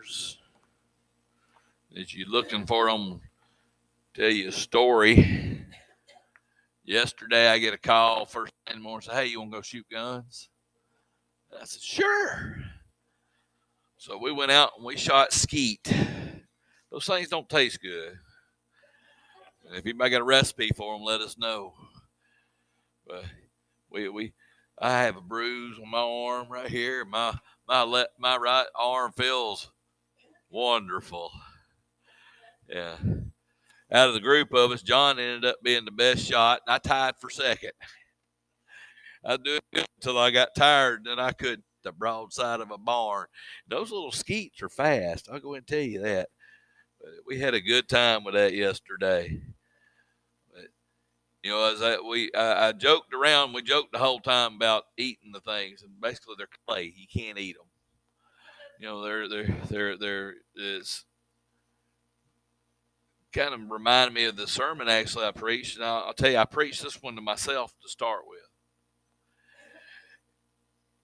numbers. As you looking for them, tell you a story. Yesterday, I get a call first thing in the morning. Say, "Hey, you want to go shoot guns?" I said, "Sure." So we went out and we shot skeet. Those things don't taste good. And if anybody got a recipe for them, let us know. But we we I have a bruise on my arm right here. My my left my right arm feels wonderful. Yeah. Out of the group of us, John ended up being the best shot, and I tied for second. I do it until I got tired, and I could the broadside of a barn. Those little skeets are fast. I'll go and tell you that. But we had a good time with that yesterday. But, you know, as I, we I, I joked around, we joked the whole time about eating the things, and basically they're clay. You can't eat them. You know, they're they're they're they're it's kind of reminded me of the sermon actually I preached. And I'll, I'll tell you, I preached this one to myself to start with.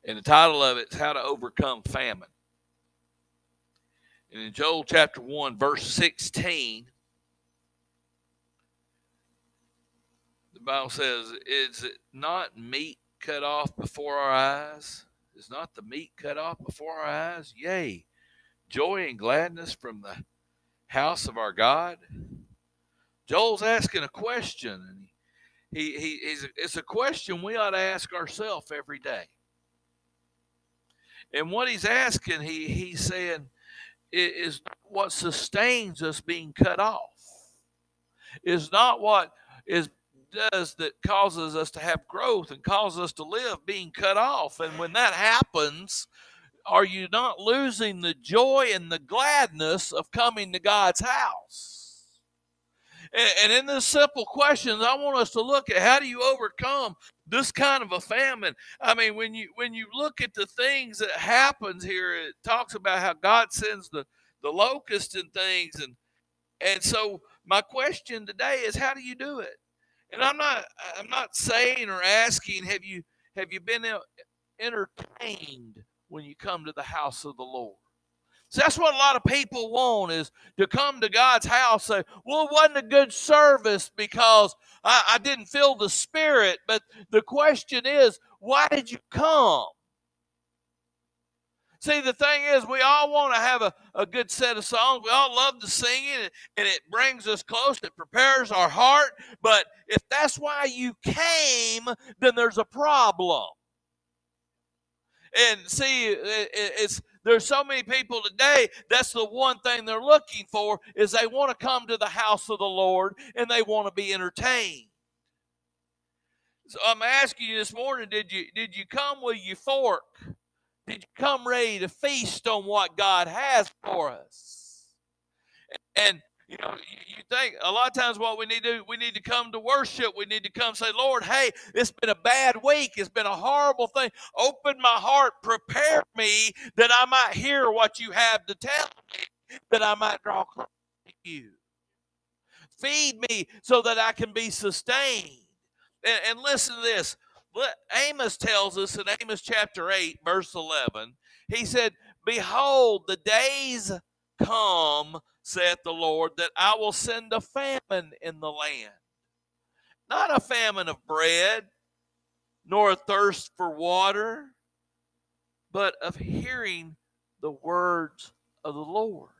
And the title of it is How to Overcome Famine. And in Joel chapter 1, verse 16, the Bible says, Is it not meat cut off before our eyes? Is not the meat cut off before our eyes? Yea, joy and gladness from the house of our God. Joel's asking a question, and he, he, he's, it's a question we ought to ask ourselves every day. And what he's asking, he he's saying, is what sustains us being cut off. Is not what is does that causes us to have growth and causes us to live being cut off. And when that happens, are you not losing the joy and the gladness of coming to God's house? And, in this simple question, I want us to look at how do you overcome this kind of a famine. I mean, when you when you look at the things that happens here, it talks about how God sends the the locusts and things, and and so my question today is, how do you do it? And I'm not I'm not saying or asking, have you have you been entertained when you come to the house of the Lord? So that's what a lot of people want is to come to God's house say, well, it wasn't a good service because I, I didn't feel the spirit. But the question is, why did you come? See, the thing is, we all want to have a, a good set of songs. We all love to sing it, and it brings us close. It prepares our heart. But if that's why you came, then there's a problem. And see, it's there's so many people today, that's the one thing they're looking for is they want to come to the house of the Lord and they want to be entertained. So I'm asking you this morning, did you did you come with your fork? Did you come ready to feast on what God has for us? And you know, you think a lot of times what we need to do, we need to come to worship. We need to come say, Lord, hey, it's been a bad week. It's been a horrible thing. Open my heart, prepare me that I might hear what you have to tell me, that I might draw close to you. Feed me so that I can be sustained. And, and listen to this. Amos tells us in Amos chapter 8, verse 11, he said, Behold, the days come saith the Lord, that I will send a famine in the land. Not a famine of bread, nor a thirst for water, but of hearing the words of the Lord.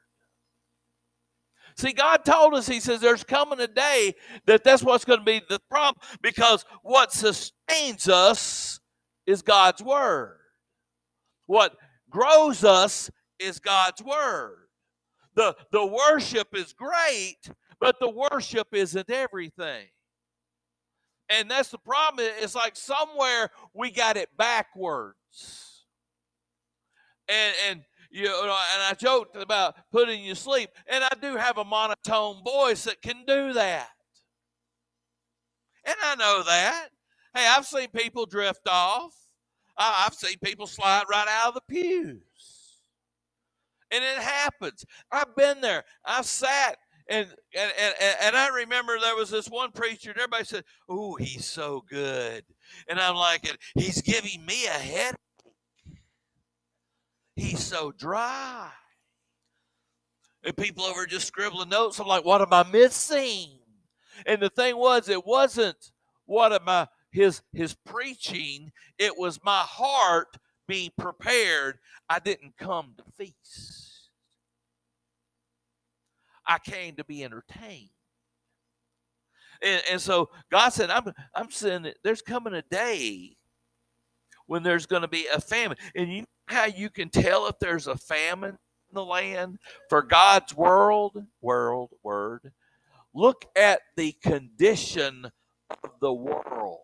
See, God told us, He says, there's coming a day that that's what's going to be the problem because what sustains us is God's Word. What grows us is God's Word. The, the worship is great, but the worship isn't everything. And that's the problem. It's like somewhere we got it backwards. And, and you know, and I joked about putting you to sleep. And I do have a monotone voice that can do that. And I know that. Hey, I've seen people drift off. I've seen people slide right out of the pews. And it happens. I've been there. I've sat and and, and, and I remember there was this one preacher, and everybody said, Oh, he's so good. And I'm like, he's giving me a headache. He's so dry. And people over just scribbling notes. I'm like, what am I missing? And the thing was, it wasn't what am I his his preaching, it was my heart being prepared. I didn't come to feast. I came to be entertained. And, and so God said, I'm I'm saying there's coming a day when there's going to be a famine. And you how you can tell if there's a famine in the land for God's world, world, word. Look at the condition of the world.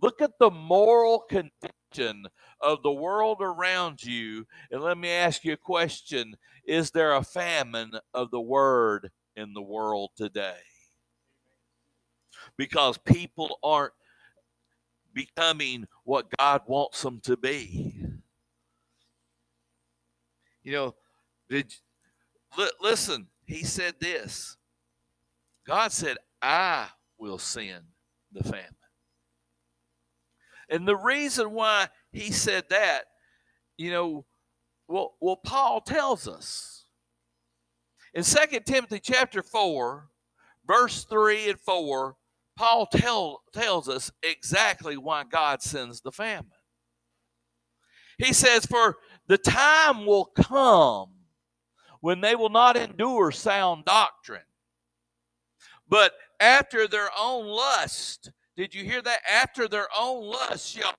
Look at the moral condition of the world around you. And let me ask you a question Is there a famine of the word in the world today? Because people aren't becoming what God wants them to be. You know, did li- listen, he said this. God said, I will send the famine. And the reason why he said that, you know, well, well Paul tells us in 2 Timothy chapter 4, verse 3 and 4, Paul tell, tells us exactly why God sends the famine. He says, For the time will come when they will not endure sound doctrine, but after their own lust, did you hear that? After their own lust shall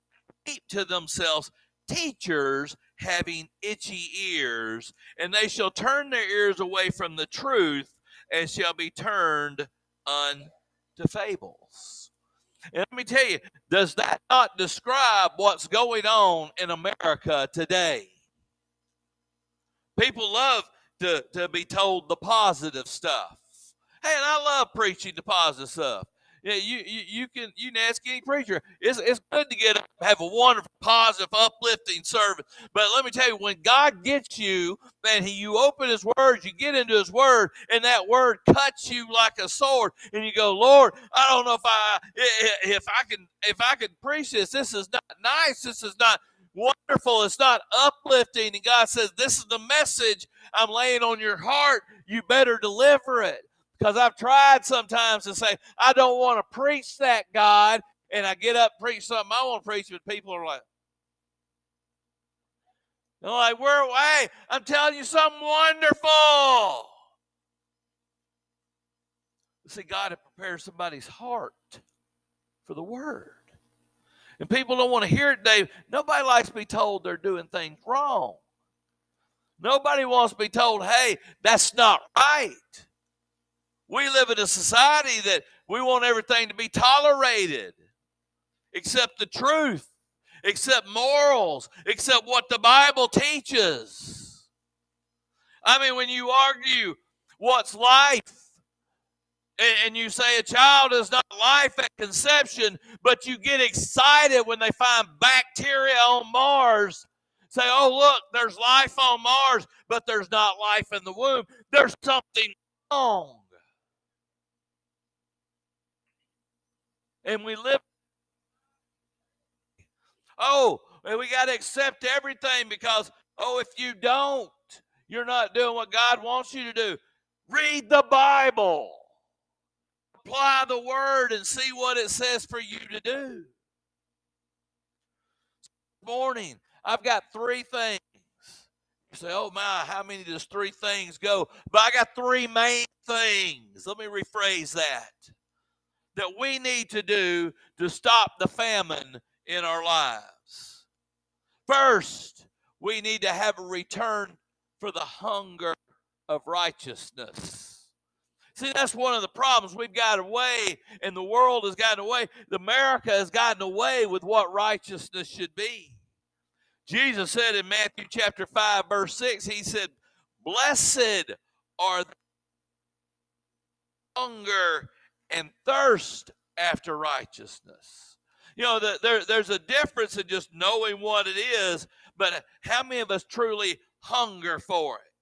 keep to themselves teachers having itchy ears, and they shall turn their ears away from the truth and shall be turned unto fables. And let me tell you, does that not describe what's going on in America today? People love to, to be told the positive stuff. Hey, and I love preaching the positive stuff. Yeah, you, you, you can you can ask any preacher. It's, it's good to get up, have a wonderful, positive, uplifting service. But let me tell you, when God gets you, and he, you open His Word, you get into His Word, and that Word cuts you like a sword, and you go, Lord, I don't know if I if I can if I can preach this. This is not nice. This is not wonderful. It's not uplifting. And God says, This is the message I'm laying on your heart. You better deliver it. Because I've tried sometimes to say, I don't want to preach that, God. And I get up and preach something I want to preach, but people are like, they're like, we're away. I'm telling you something wonderful. See, God had prepared somebody's heart for the word. And people don't want to hear it, Dave. Nobody likes to be told they're doing things wrong. Nobody wants to be told, hey, that's not right. We live in a society that we want everything to be tolerated except the truth, except morals, except what the Bible teaches. I mean, when you argue what's life, and you say a child is not life at conception, but you get excited when they find bacteria on Mars. Say, oh, look, there's life on Mars, but there's not life in the womb. There's something wrong. and we live. Oh, and we got to accept everything because, oh, if you don't, you're not doing what God wants you to do. Read the Bible, apply the word, and see what it says for you to do. This morning, I've got three things. You say, oh my, how many does three things go? But I got three main things. Let me rephrase that that we need to do to stop the famine in our lives. First, we need to have a return for the hunger of righteousness. See, that's one of the problems. We've got away, and the world has gotten away. America has gotten away with what righteousness should be. Jesus said in Matthew chapter 5, verse 6, He said, Blessed are the hunger and thirst after righteousness. You know, the, there, there's a difference in just knowing what it is, but how many of us truly hunger for it?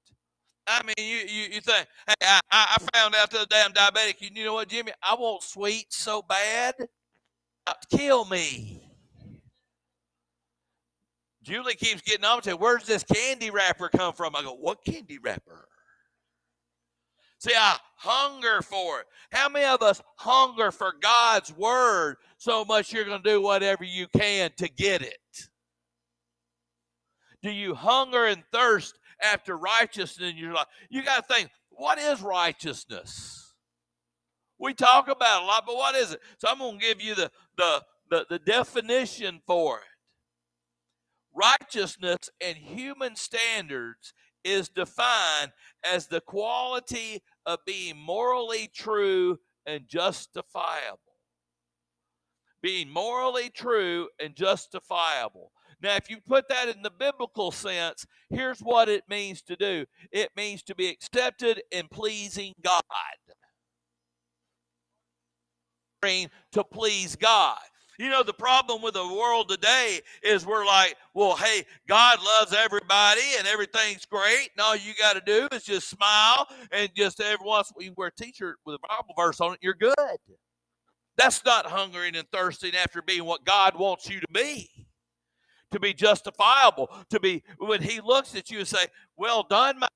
I mean, you, you, you think, hey, I, I found out the other day I'm diabetic. You, you know what, Jimmy? I want sweets so bad, uh, kill me. Julie keeps getting on to, where's this candy wrapper come from? I go, what candy wrapper? See, I hunger for it. How many of us hunger for God's word so much you're going to do whatever you can to get it? Do you hunger and thirst after righteousness in your life? You got to think, what is righteousness? We talk about a lot, but what is it? So I'm going to give you the, the, the, the definition for it. Righteousness in human standards is defined as the quality of being morally true and justifiable. Being morally true and justifiable. Now, if you put that in the biblical sense, here's what it means to do it means to be accepted and pleasing God. To please God. You know, the problem with the world today is we're like, well, hey, God loves everybody and everything's great. And all you got to do is just smile and just every once you wear a t shirt with a Bible verse on it, you're good. That's not hungering and thirsting after being what God wants you to be. To be justifiable, to be when He looks at you and say, Well done, my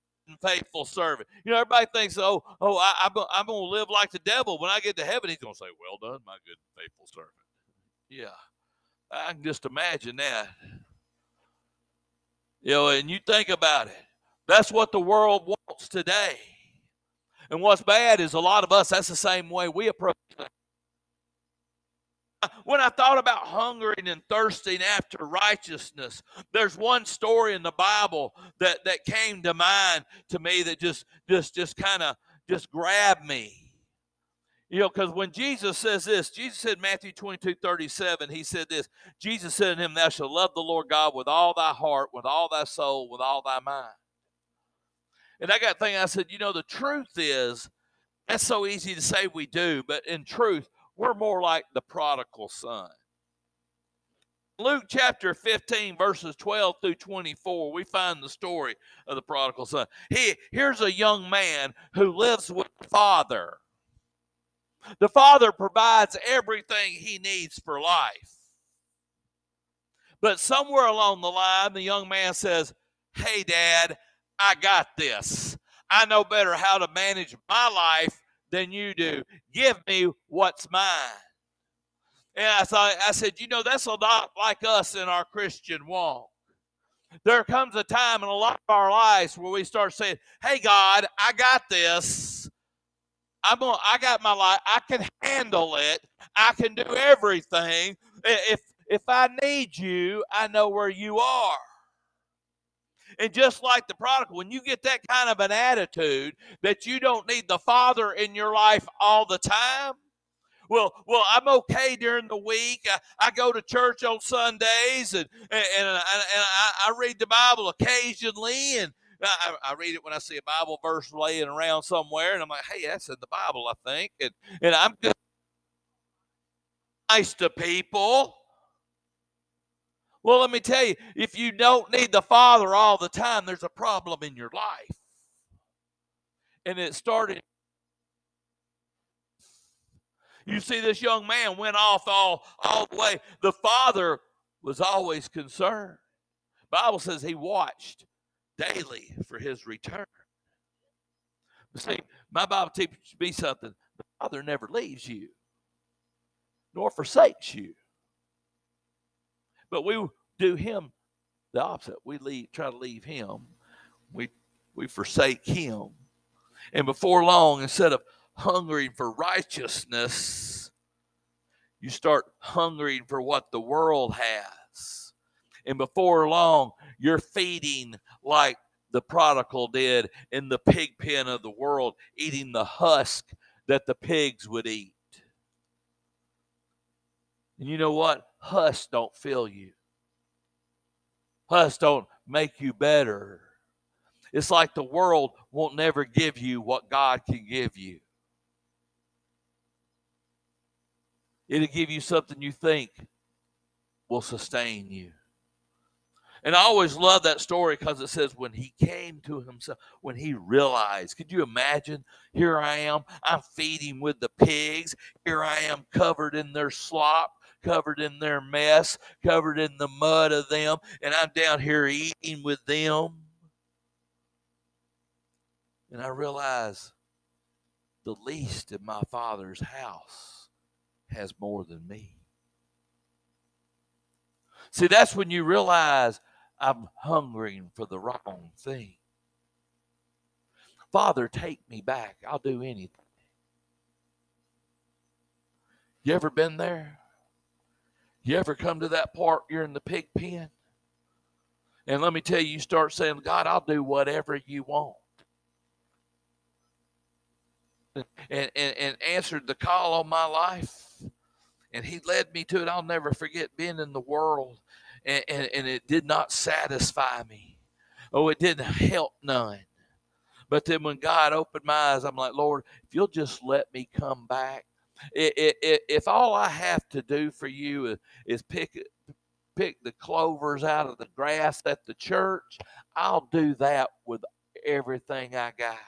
faithful servant. You know, everybody thinks, oh, oh, I, am going to live like the devil. When I get to heaven, he's to say, well done, my good faithful servant. Yeah, I can just imagine that. You know, and you think about it. That's what the world wants today. And what's bad is a lot of us, that's the same way we approach. When I thought about hungering and thirsting after righteousness, there's one story in the Bible that, that came to mind to me that just just just kind of just grabbed me. You know, because when Jesus says this, Jesus said Matthew 22, 37, he said this Jesus said to him, Thou shalt love the Lord God with all thy heart, with all thy soul, with all thy mind. And I got thinking, I said, you know, the truth is, that's so easy to say we do, but in truth, we're more like the prodigal son. Luke chapter 15, verses 12 through 24, we find the story of the prodigal son. He, here's a young man who lives with the father. The Father provides everything he needs for life. But somewhere along the line, the young man says, Hey, Dad, I got this. I know better how to manage my life than you do. Give me what's mine. And I thought, I said, you know, that's a lot like us in our Christian walk. There comes a time in a lot of our lives where we start saying, Hey, God, I got this. I'm gonna, I got my life. I can handle it. I can do everything. If if I need you, I know where you are. And just like the prodigal, when you get that kind of an attitude that you don't need the Father in your life all the time, well, well, I'm okay during the week. I, I go to church on Sundays and and, and, and I, I read the Bible occasionally, and I, I, read it when I see a Bible verse laying around somewhere, and I'm like, hey, that's in the Bible, I think. And, and I'm good, nice to people. Well, let me tell you, if you don't need the Father all the time, there's a problem in your life. And it started. You see, this young man went off all, all the way. The father was always concerned. Bible says he watched daily for his return. But see, my Bible teaches me something. The Father never leaves you, nor forsakes you. But we do him the opposite. We leave, try to leave him. We we forsake him. And before long, instead of hungering for righteousness, you start hungering for what the world has. And before long, you're feeding like the prodigal did in the pig pen of the world, eating the husk that the pigs would eat. And you know what? Husks don't fill you. Husks don't make you better. It's like the world won't never give you what God can give you. It'll give you something you think will sustain you. And I always love that story because it says when he came to himself, when he realized, could you imagine? Here I am, I'm feeding with the pigs. Here I am covered in their slop, covered in their mess, covered in the mud of them, and I'm down here eating with them. And I realize the least in my father's house has more than me. See, that's when you realize I'm hungering for the wrong thing. Father, take me back. I'll do anything. You ever been there? You ever come to that part you're in the pig pen? And let me tell you, you start saying, God, I'll do whatever you want. And, and, and answered the call on my life. And he led me to it. I'll never forget being in the world and, and, and it did not satisfy me. Oh, it didn't help none. But then when God opened my eyes, I'm like, Lord, if you'll just let me come back, if all I have to do for you is pick pick the clovers out of the grass at the church, I'll do that with everything I got.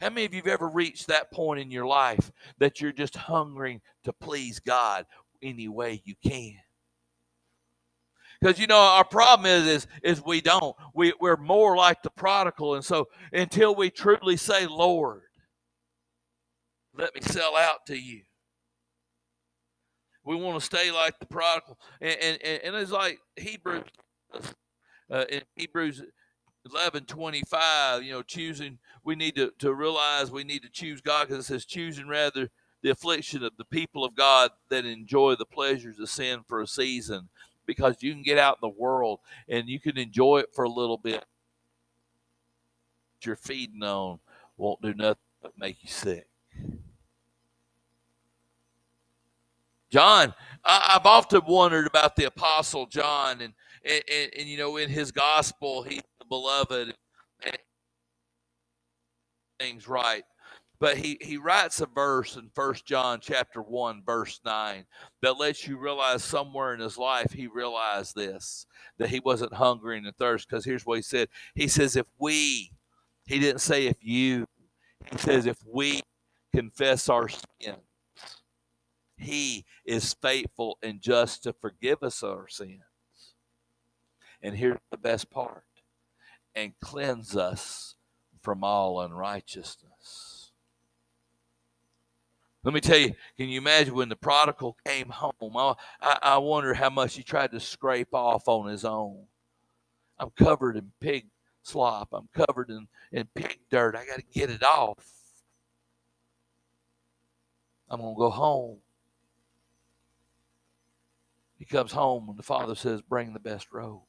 How many of you have ever reached that point in your life that you're just hungering to please God any way you can? Because you know our problem is is is we don't. We we're more like the prodigal, and so until we truly say, Lord, let me sell out to you. We want to stay like the prodigal, and and, and it's like Hebrews uh, in Hebrews 11 25 you know choosing we need to, to realize we need to choose god because it says choosing rather the affliction of the people of god that enjoy the pleasures of sin for a season because you can get out in the world and you can enjoy it for a little bit. You're feeding on won't do nothing but make you sick. John, I, have often wondered about the Apostle John, and, and, and, and you know, in his gospel, he's the beloved, things right. But he he writes a verse in first john chapter 1 verse 9 that lets you realize somewhere in his life he realized this that he wasn't hungry and thirst because here's what he said. He says if we he didn't say if you he says if we confess our sins he is faithful and just to forgive us our sins and here's the best part and cleanse us from all unrighteousness let me tell you, can you imagine when the prodigal came home? I, I wonder how much he tried to scrape off on his own. I'm covered in pig slop. I'm covered in, in pig dirt. I got to get it off. I'm going to go home. He comes home and the father says, Bring the best robe.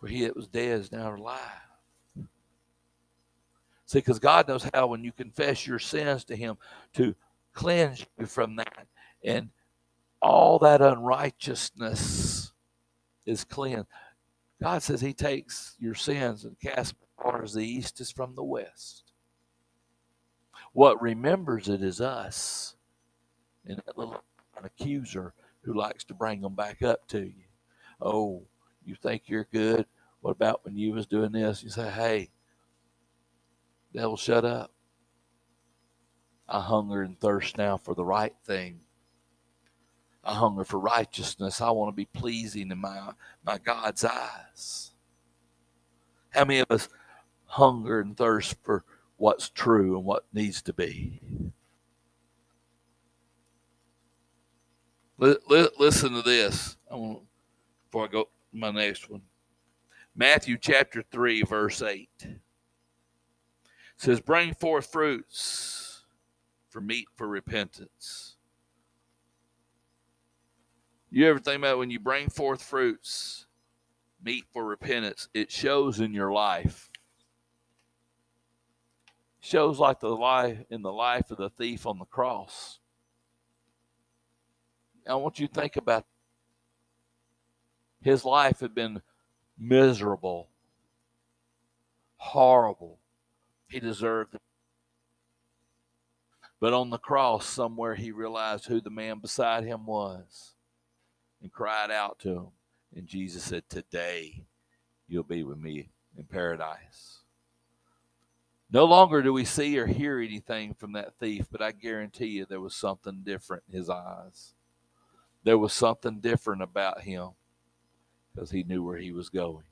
For he that was dead is now alive. See, because God knows how when you confess your sins to Him to cleanse you from that. And all that unrighteousness is cleansed. God says He takes your sins and casts as far as the east is from the west. What remembers it is us and that little accuser who likes to bring them back up to you. Oh, you think you're good? What about when you was doing this? You say, hey, Devil, shut up. I hunger and thirst now for the right thing. I hunger for righteousness. I want to be pleasing in my, my God's eyes. How many of us hunger and thirst for what's true and what needs to be? Listen to this. I want before I go to my next one. Matthew chapter 3, verse 8 says, Bring forth fruits for meat for repentance. You ever think about when you bring forth fruits, meat for repentance, it shows in your life. shows like the life in the life of the thief on the cross. I want you to think about his life had been miserable, horrible, he deserved it. But on the cross, somewhere, he realized who the man beside him was and cried out to him. And Jesus said, Today you'll be with me in paradise. No longer do we see or hear anything from that thief, but I guarantee you there was something different in his eyes. There was something different about him because he knew where he was going.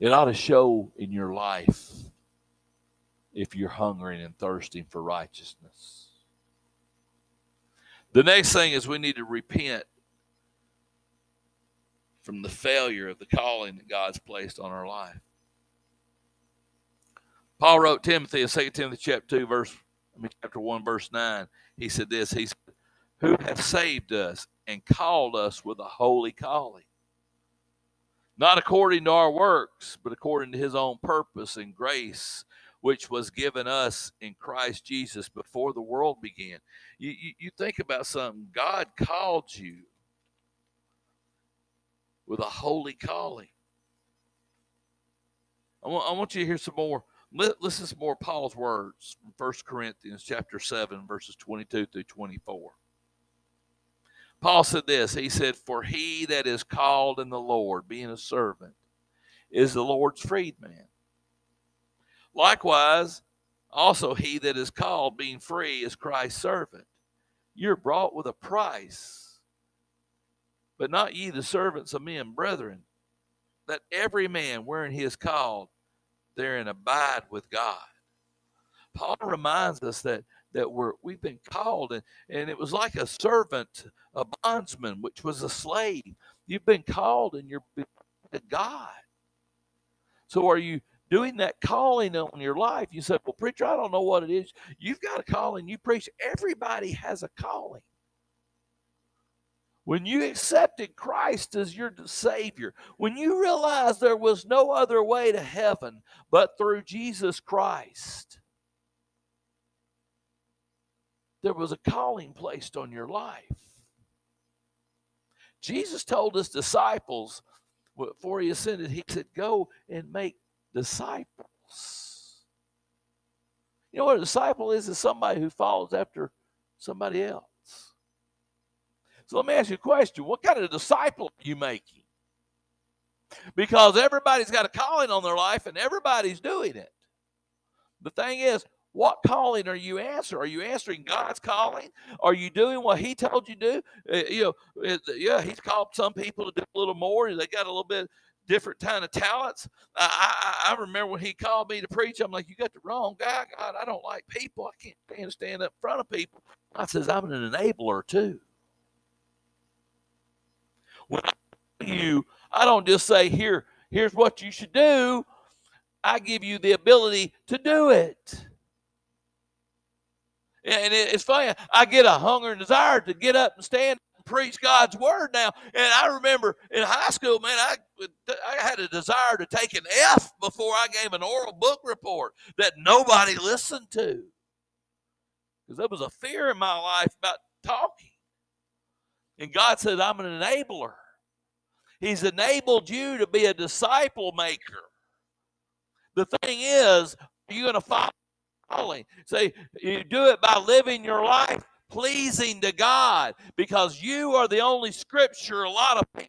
It ought to show in your life if you're hungering and thirsting for righteousness. The next thing is we need to repent from the failure of the calling that God's placed on our life. Paul wrote Timothy in 2 Timothy chapter 2, verse I mean, chapter 1, verse 9. He said this, he said, Who hath saved us and called us with a holy calling not according to our works, but according to his own purpose and grace, which was given us in Christ Jesus before the world began. You, you, you, think about something. God called you with a holy calling. I want, I want you to hear some more. Listen to some more Paul's words from 1 Corinthians chapter 7, verses 22 through 24. Paul said this He said, For he that is called in the Lord, being a servant, is the Lord's freedman. Likewise, also he that is called, being free, is Christ's servant. You're brought with a price. But not ye the servants of men, brethren, that every man wherein he is called, therein abide with God. Paul reminds us that that we're we've been called and, and it was like a servant a bondsman which was a slave. You've been called and you're to god. So are you doing that calling on your life? You said well preacher i don't know what it is. You've got a calling. You preach. Everybody has a calling. When you accepted Christ as your Savior, when you realized there was no other way to heaven but through Jesus Christ, there was a calling placed on your life. Jesus told his disciples before he ascended, he said, Go and make disciples. You know what a disciple is? Is somebody who follows after somebody else. So let me ask you a question. What kind of disciple are you making? Because everybody's got a calling on their life and everybody's doing it. The thing is, what calling are you answering? Are you answering God's calling? Are you doing what He told you to do? Uh, you know, it, yeah, He's called some people to do a little more. They got a little bit different kind of talents. I, I, I remember when He called me to preach. I'm like, you got the wrong guy. God, I don't like people. I can't stand stand up in front of people. God says I'm an enabler too. When I you, I don't just say here. Here's what you should do. I give you the ability to do it. And it's funny, I get a hunger and desire to get up and stand and preach God's word now. And I remember in high school, man, I, I had a desire to take an F before I gave an oral book report that nobody listened to. Because there was a fear in my life about talking. And God said, I'm an enabler. He's enabled you to be a disciple maker. The thing is, are you're going to follow calling. Say, you do it by living your life pleasing to God because you are the only scripture a lot of people.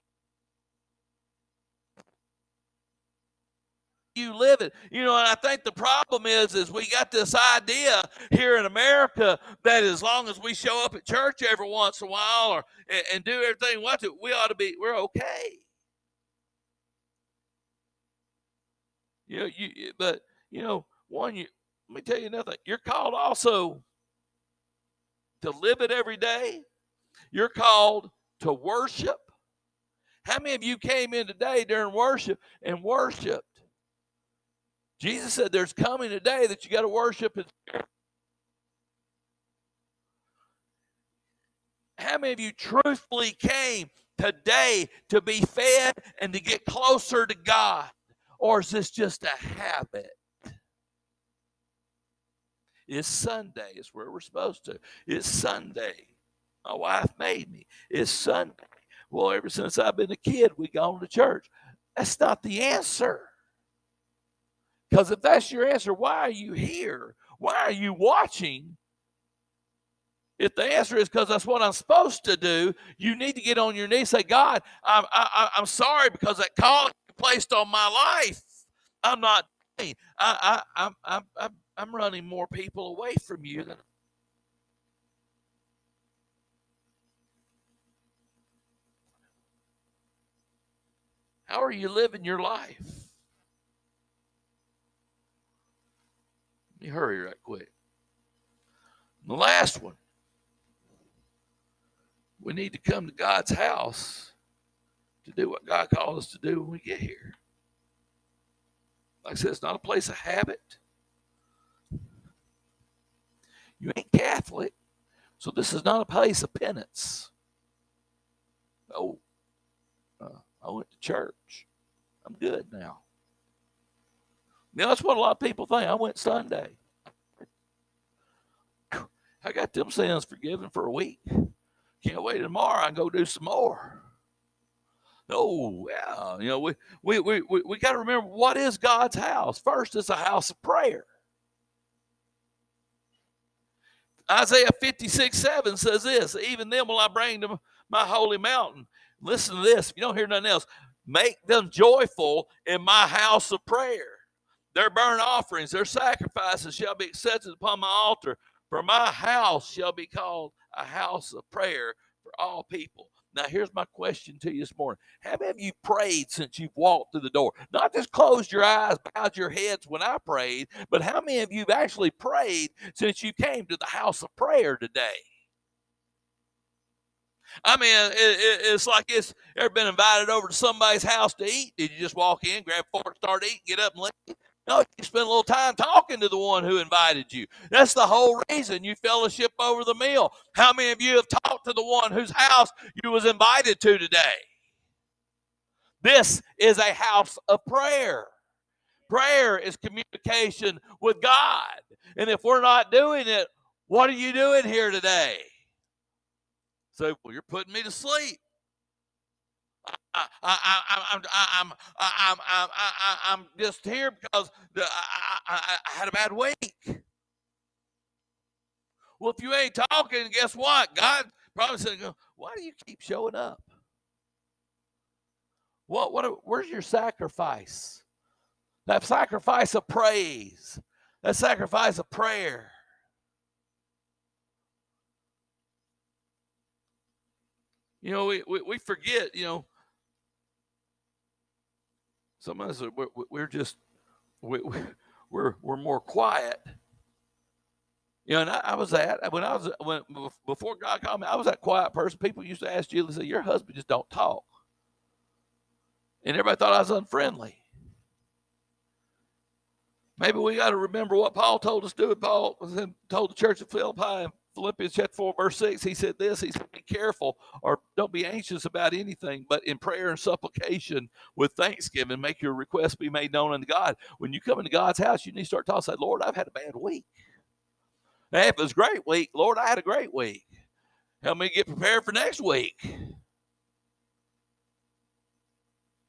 you live it you know and i think the problem is is we got this idea here in america that as long as we show up at church every once in a while or and, and do everything we to we ought to be we're okay you know you but you know one you let me tell you nothing. You're called also to live it every day. You're called to worship. How many of you came in today during worship and worshiped? Jesus said there's coming a day that you got to worship How many of you truthfully came today to be fed and to get closer to God? Or is this just a habit? It's Sunday. It's where we're supposed to. It's Sunday. My wife made me. It's Sunday. Well, ever since I've been a kid, we gone to church. That's not the answer. Because if that's your answer, why are you here? Why are you watching? If the answer is because that's what I'm supposed to do, you need to get on your knees say, God, I'm, I, am sorry because that call you placed on my life. I'm not, I, I, I'm, I'm, I'm I'm running more people away from you than How are you living your life? Let me hurry right quick. And the last one. We need to come to God's house to do what God called us to do when we get here. Like I said, it's not a place of habit. You ain't Catholic, so this is not a place of penance. Oh, uh, I went to church. I'm good now. Now that's what a lot of people think. I went Sunday. I got them sins forgiven for a week. Can't wait tomorrow. I go do some more. Oh, yeah. You know, we we we we, we got to remember what is God's house. First, it's a house of prayer. Isaiah 56, 7 says this, even them will I bring to my holy mountain. Listen to this. If you don't hear nothing else, make them joyful in my house of prayer. Their burnt offerings, their sacrifices shall be accepted upon my altar. For my house shall be called a house of prayer for all people. Now, here's my question to you this morning. How many of you prayed since you've walked through the door? Not just closed your eyes, bowed your heads when I prayed, but how many of you have actually prayed since you came to the house of prayer today? I mean, it, it, it's like it's ever been invited over to somebody's house to eat. Did you just walk in, grab fork, start eating, get up and leave? No, you spend a little time talking to the one who invited you. That's the whole reason you fellowship over the meal. How many of you have talked to the one whose house you was invited to today? This is a house of prayer. Prayer is communication with God. And if we're not doing it, what are you doing here today? So, well, you're putting me to sleep. I, I, I'm, I'm, I'm, I'm, I'm just here because I, I, I had a bad week. Well, if you ain't talking, guess what? God probably said, "Why do you keep showing up? What, what, where's your sacrifice? That sacrifice of praise, that sacrifice of prayer." You know, we, we, we forget, you know, some of us are, we're, we're just we, we're we're more quiet. You know, and I, I, was that when I was when before God called me, I was that quiet person. People used to ask say, "Your husband just don't talk," and everybody thought I was unfriendly. Maybe we got to remember what Paul told us to do. Paul told the church of Philippi Philippians chapter 4, verse 6, he said this He said, Be careful or don't be anxious about anything, but in prayer and supplication with thanksgiving, make your requests be made known unto God. When you come into God's house, you need to start talking, say, Lord, I've had a bad week. If it was a great week, Lord, I had a great week. Help me get prepared for next week.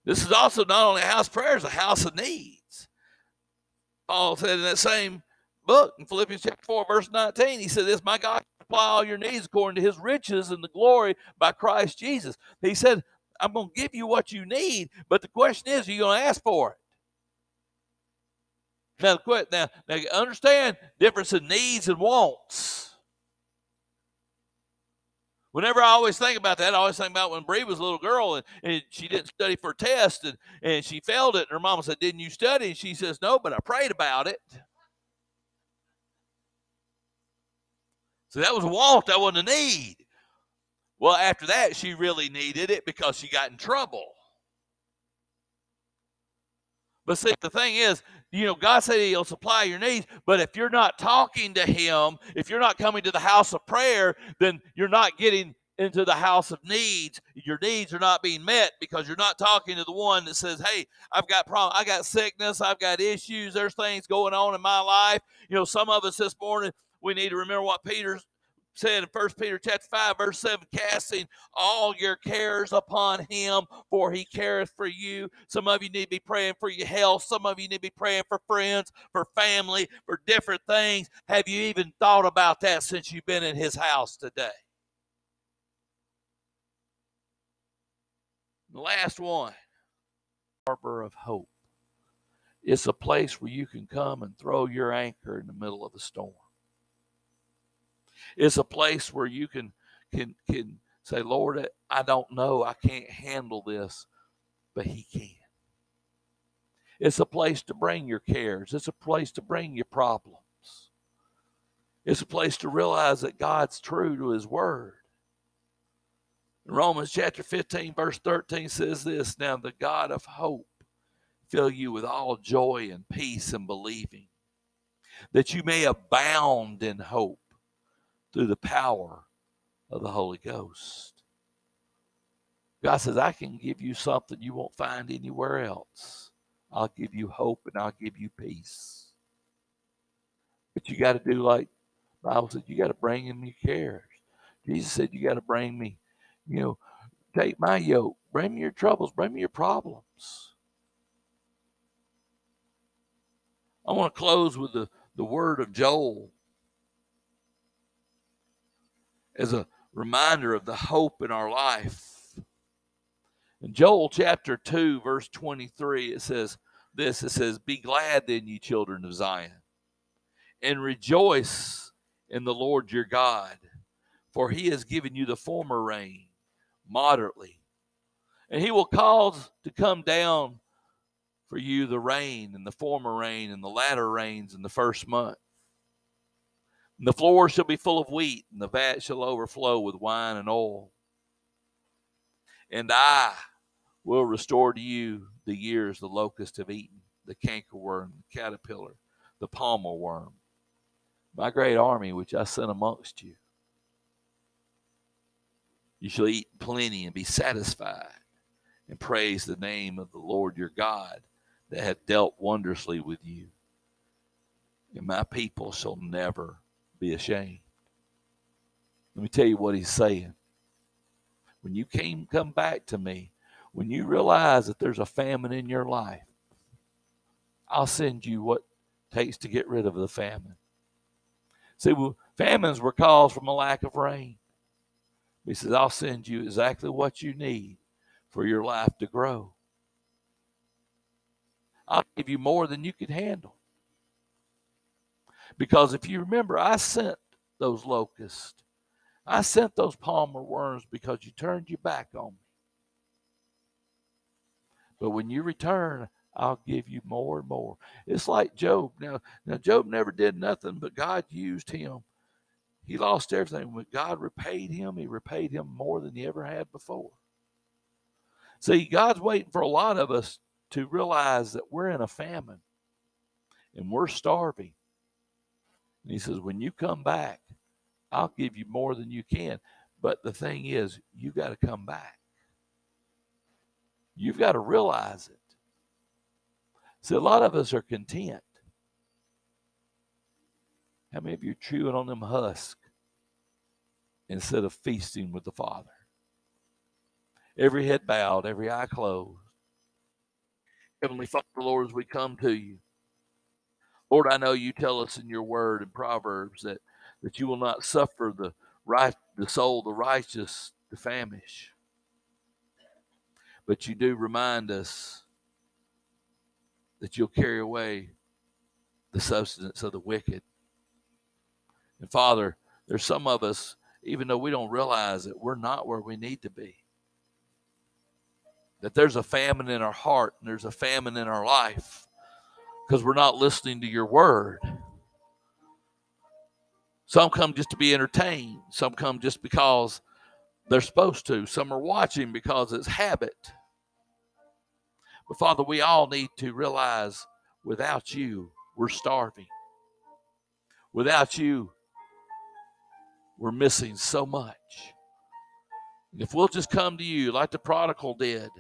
This is also not only a house of prayer, it's a house of needs. Paul said in that same book in Philippians chapter 4, verse 19. He said, This my God supply all your needs according to his riches and the glory by Christ Jesus. He said, I'm going to give you what you need, but the question is, are you going to ask for it? Now, quit now, now understand difference in needs and wants. Whenever I always think about that, I always think about when Bree was a little girl and, and she didn't study for a test and, and she failed it. And her mama said, Didn't you study? And she says, No, but I prayed about it. So that was a want, that wasn't a need. Well, after that, she really needed it because she got in trouble. But see, the thing is, you know, God said He'll supply your needs, but if you're not talking to Him, if you're not coming to the house of prayer, then you're not getting into the house of needs. Your needs are not being met because you're not talking to the one that says, Hey, I've got problem, I got sickness, I've got issues, there's things going on in my life. You know, some of us this morning, we need to remember what Peter said in 1 Peter chapter 5, verse 7, casting all your cares upon him, for he careth for you. Some of you need to be praying for your health. Some of you need to be praying for friends, for family, for different things. Have you even thought about that since you've been in his house today? The last one, Harbor of Hope. It's a place where you can come and throw your anchor in the middle of a storm. It's a place where you can can can say, Lord, eh, I don't know, I can't handle this, but He can. It's a place to bring your cares. It's a place to bring your problems. It's a place to realize that God's true to his word. Romans chapter 15, verse 13 says this Now the God of hope fill you with all joy and peace and believing, that you may abound in hope through the power of the Holy Ghost. God says, I can give you something you won't find anywhere else. I'll give you hope and I'll give you peace. But you got to do like Bible said, you got to bring him your cares. Jesus said, you got to bring me, you know, take my yoke, bring me your troubles, bring me your problems. I want to close with the, the word of Joel as a reminder of the hope in our life. In Joel chapter 2, verse 23, it says this it says, Be glad then, ye children of Zion, and rejoice in the Lord your God, for he has given you the former rain moderately, and he will cause to come down for you the rain and the former rain and the latter rains in the first month. And the floor shall be full of wheat, and the vat shall overflow with wine and oil. And I will restore to you the years the locusts have eaten, the cankerworm, the caterpillar, the palmer worm, my great army which I sent amongst you. You shall eat plenty and be satisfied, and praise the name of the Lord your God that hath dealt wondrously with you. And my people shall never be ashamed. Let me tell you what he's saying. When you came come back to me, when you realize that there's a famine in your life, I'll send you what takes to get rid of the famine. See, well, famines were caused from a lack of rain. He says, I'll send you exactly what you need for your life to grow. I'll give you more than you could handle. Because if you remember, I sent those locusts. I sent those palmer worms because you turned your back on me. But when you return, I'll give you more and more. It's like Job. Now, now Job never did nothing, but God used him. He lost everything. When God repaid him, he repaid him more than he ever had before. See, God's waiting for a lot of us to realize that we're in a famine and we're starving. And he says, when you come back, I'll give you more than you can. But the thing is, you got to come back. You've got to realize it. See, a lot of us are content. How many of you are chewing on them husks instead of feasting with the Father? Every head bowed, every eye closed. Heavenly Father, Lord, as we come to you, Lord, I know you tell us in your word in Proverbs that, that you will not suffer the right the soul, the righteous to famish. But you do remind us that you'll carry away the substance of the wicked. And Father, there's some of us, even though we don't realize it, we're not where we need to be. That there's a famine in our heart and there's a famine in our life because we're not listening to your word. Some come just to be entertained, some come just because they're supposed to, some are watching because it's habit. But Father, we all need to realize without you, we're starving. Without you, we're missing so much. And if we'll just come to you like the prodigal did,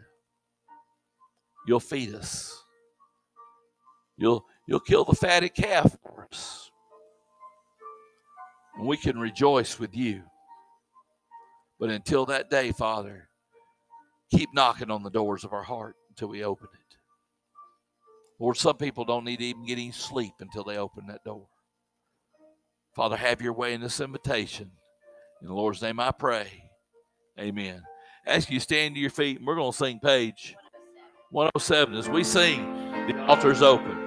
you'll feed us. You'll, you'll kill the fatted calf for us. And we can rejoice with you. But until that day, Father, keep knocking on the doors of our heart until we open it. Lord, some people don't need to even get any sleep until they open that door. Father, have your way in this invitation. In the Lord's name I pray. Amen. Ask you to stand to your feet and we're going to sing page 107 as we sing, the altar's open.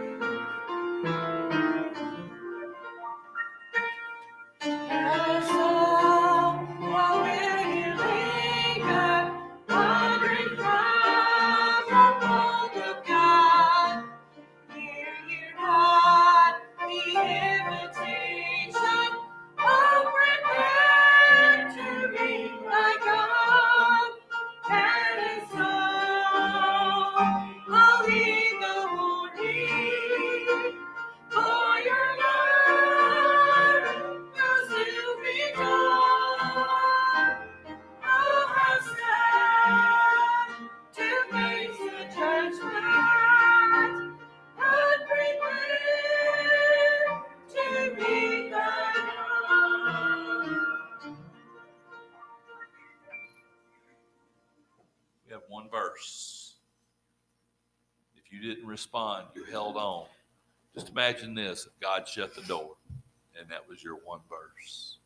If you didn't respond, you held on. Just imagine this if God shut the door and that was your one verse.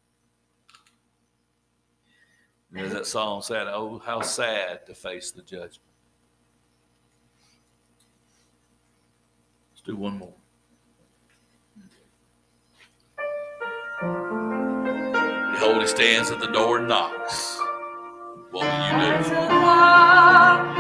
And as that song said, oh, how sad to face the judgment. Let's do one more. Behold, he stands at the door and knocks. What will you do?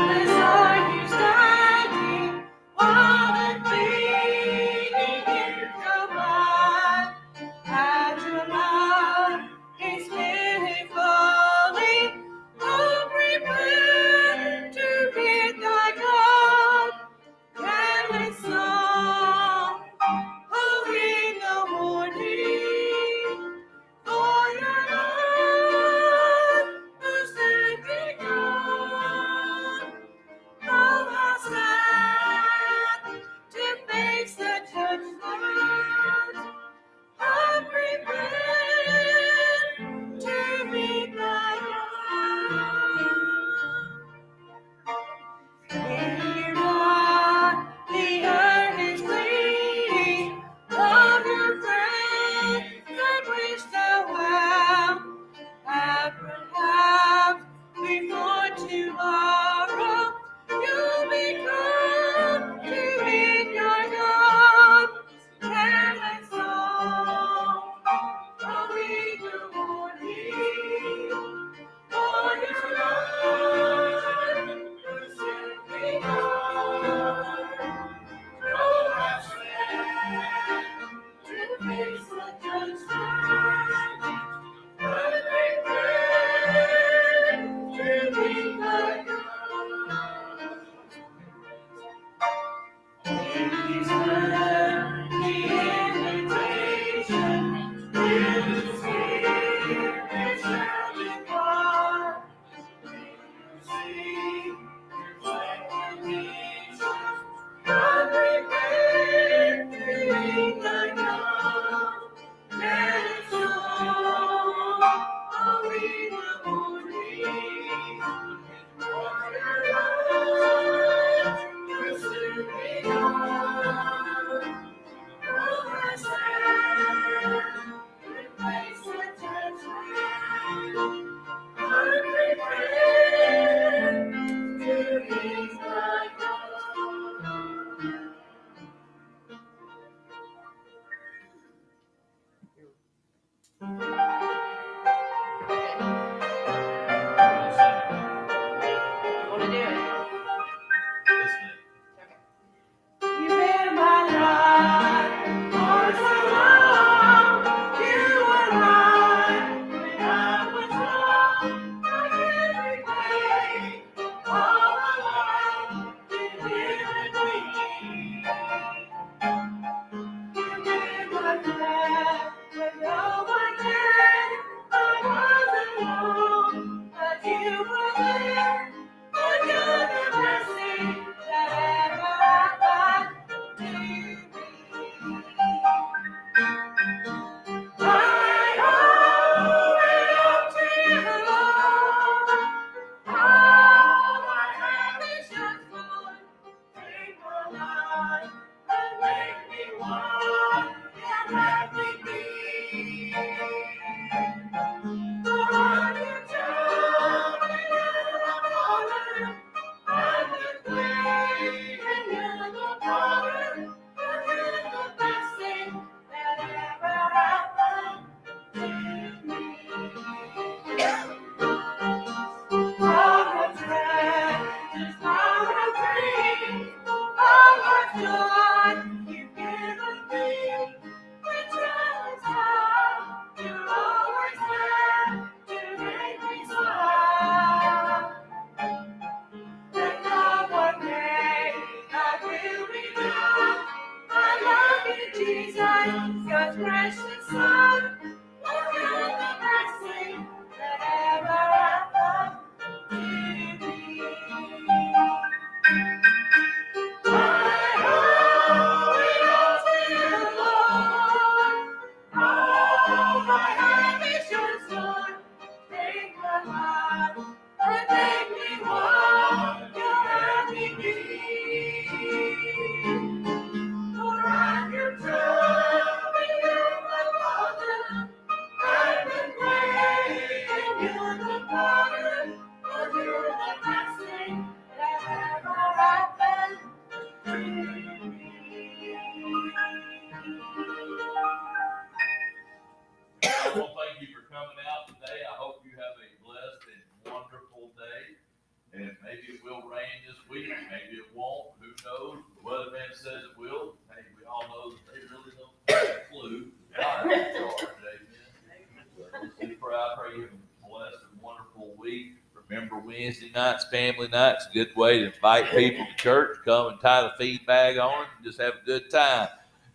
Family nights, a good way to invite people to church, come and tie the feed bag on and just have a good time.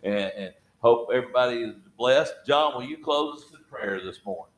And, and hope everybody is blessed. John, will you close us in prayer this morning?